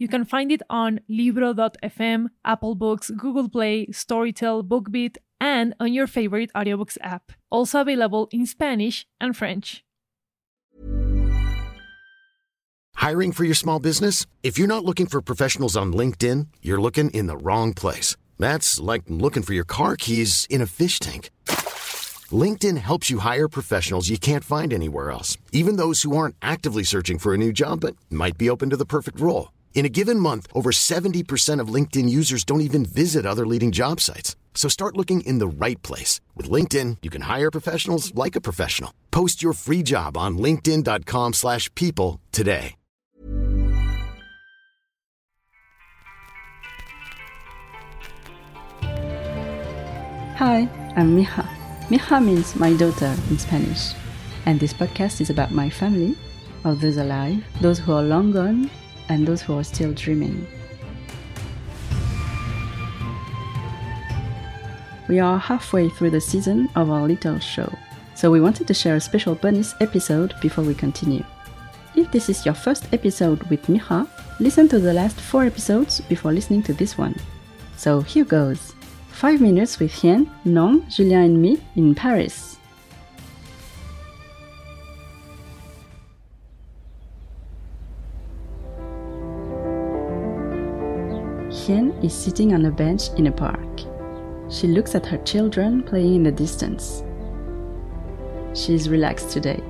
You can find it on Libro.fm, Apple Books, Google Play, Storytel, BookBeat, and on your favorite audiobooks app. Also available in Spanish and French. Hiring for your small business? If you're not looking for professionals on LinkedIn, you're looking in the wrong place. That's like looking for your car keys in a fish tank. LinkedIn helps you hire professionals you can't find anywhere else, even those who aren't actively searching for a new job but might be open to the perfect role. In a given month, over 70% of LinkedIn users don't even visit other leading job sites. So start looking in the right place. With LinkedIn, you can hire professionals like a professional. Post your free job on linkedin.com slash people today. Hi, I'm Mija. Mija means my daughter in Spanish. And this podcast is about my family, of those alive, those who are long gone, and those who are still dreaming. We are halfway through the season of our little show, so we wanted to share a special bonus episode before we continue. If this is your first episode with Mija, listen to the last four episodes before listening to this one. So here goes 5 minutes with Hien, Nong, Julien, and me in Paris. Hien is sitting on a bench in a park. She looks at her children playing in the distance. She is relaxed today.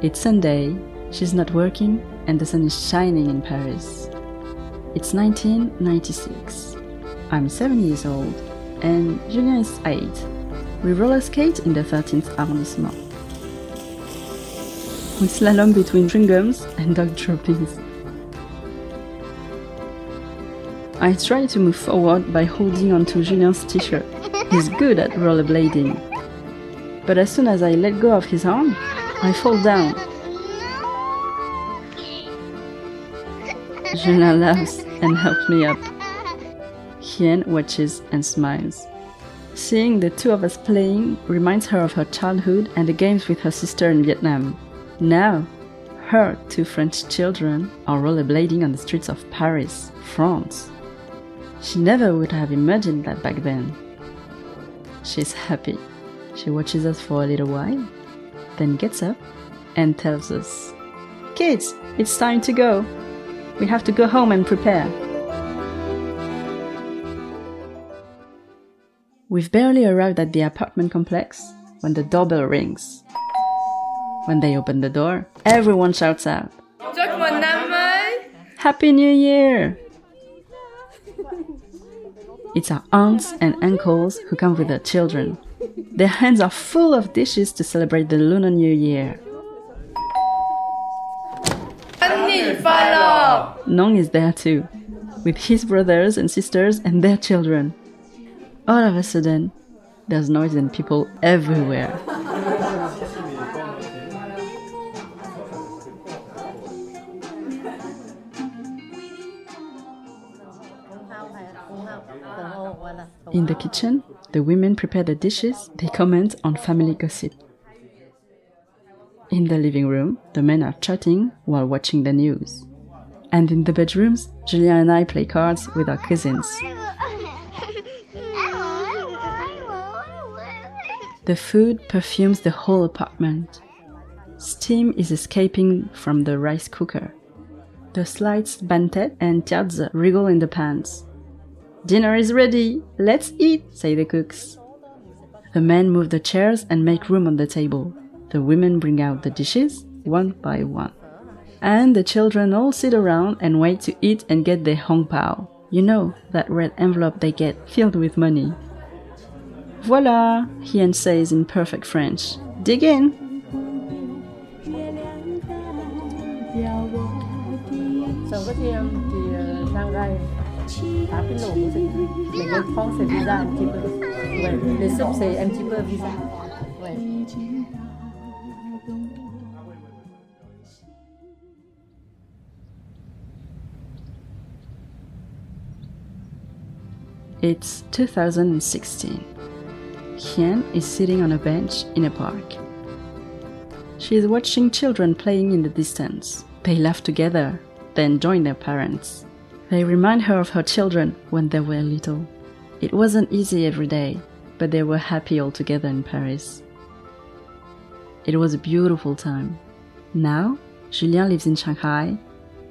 It's Sunday, she's not working, and the sun is shining in Paris. It's 1996. I'm 7 years old, and Julien is 8. We roller skate in the 13th arrondissement. We slalom between chewing gums and dog droppings. I try to move forward by holding onto Julien's t-shirt. He's good at rollerblading. But as soon as I let go of his arm, I fall down. Julien laughs and helps me up. Hien watches and smiles. Seeing the two of us playing reminds her of her childhood and the games with her sister in Vietnam. Now, her two French children are rollerblading on the streets of Paris, France. She never would have imagined that back then. She's happy. She watches us for a little while, then gets up and tells us, Kids, it's time to go. We have to go home and prepare. We've barely arrived at the apartment complex when the doorbell rings. When they open the door, everyone shouts out, Happy New Year! It's our aunts and uncles who come with their children. Their hands are full of dishes to celebrate the Lunar New Year. Nong is there too, with his brothers and sisters and their children. All of a sudden, there's noise and people everywhere. In the kitchen, the women prepare the dishes, they comment on family gossip. In the living room, the men are chatting while watching the news. And in the bedrooms, Julia and I play cards with our cousins. The food perfumes the whole apartment. Steam is escaping from the rice cooker. The slides banh tet and tiads wriggle in the pans. Dinner is ready! Let's eat! say the cooks. The men move the chairs and make room on the table. The women bring out the dishes, one by one. And the children all sit around and wait to eat and get their hong pao. You know, that red envelope they get filled with money. Voila, Hien says in perfect French. Dig in! 打邊 Visa. Ouais, le sub c'est visa. Ouais. It's 2016. Hien is sitting on a bench in a park. She is watching children playing in the distance. They laugh together, then join their parents. They remind her of her children when they were little. It wasn't easy every day, but they were happy all together in Paris. It was a beautiful time. Now, Julien lives in Shanghai,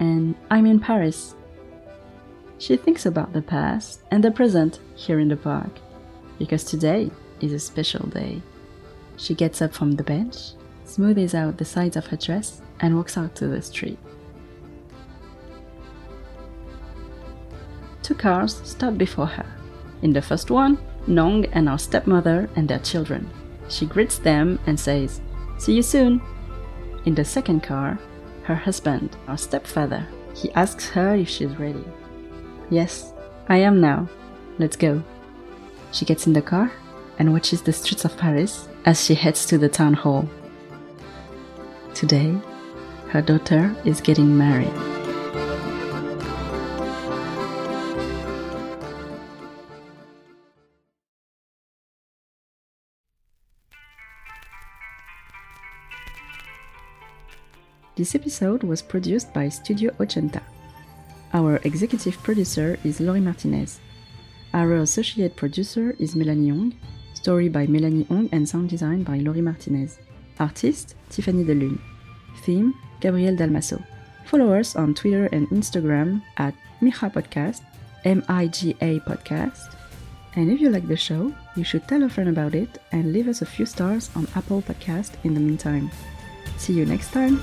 and I'm in Paris. She thinks about the past and the present here in the park, because today is a special day. She gets up from the bench, smoothes out the sides of her dress, and walks out to the street. Two cars stop before her. In the first one, Nong and our stepmother and their children. She greets them and says, See you soon. In the second car, her husband, our stepfather. He asks her if she's ready. Yes, I am now. Let's go. She gets in the car and watches the streets of Paris as she heads to the town hall. Today, her daughter is getting married. This episode was produced by Studio Ochenta. Our executive producer is Lory Martinez. Our associate producer is Melanie Young. Story by Melanie Young and sound design by Lory Martinez. Artist Tiffany Delune. Theme Gabriel Dalmaso. Follow us on Twitter and Instagram at Miga Podcast, M I G A Podcast. And if you like the show, you should tell a friend about it and leave us a few stars on Apple Podcast in the meantime. See you next time.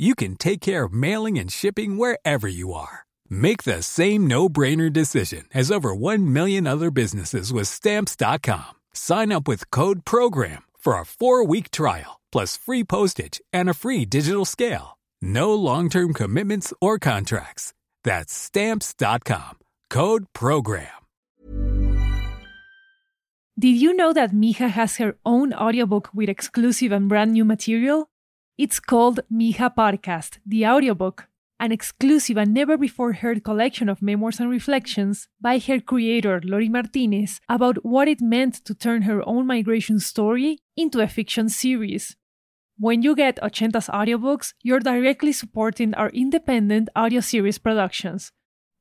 you can take care of mailing and shipping wherever you are. Make the same no-brainer decision as over 1 million other businesses with stamps.com. Sign up with code program for a 4-week trial plus free postage and a free digital scale. No long-term commitments or contracts. That's stamps.com. Code program. Did you know that Mija has her own audiobook with exclusive and brand new material? It's called Mija Podcast, the audiobook, an exclusive and never before heard collection of memoirs and reflections by her creator, Lory Martinez, about what it meant to turn her own migration story into a fiction series. When you get Ochenta's audiobooks, you're directly supporting our independent audio series productions.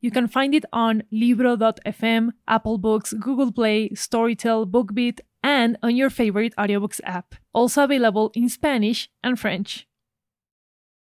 You can find it on Libro.fm, Apple Books, Google Play, Storytel, BookBeat, and on your favorite audiobooks app. Also available in Spanish and French.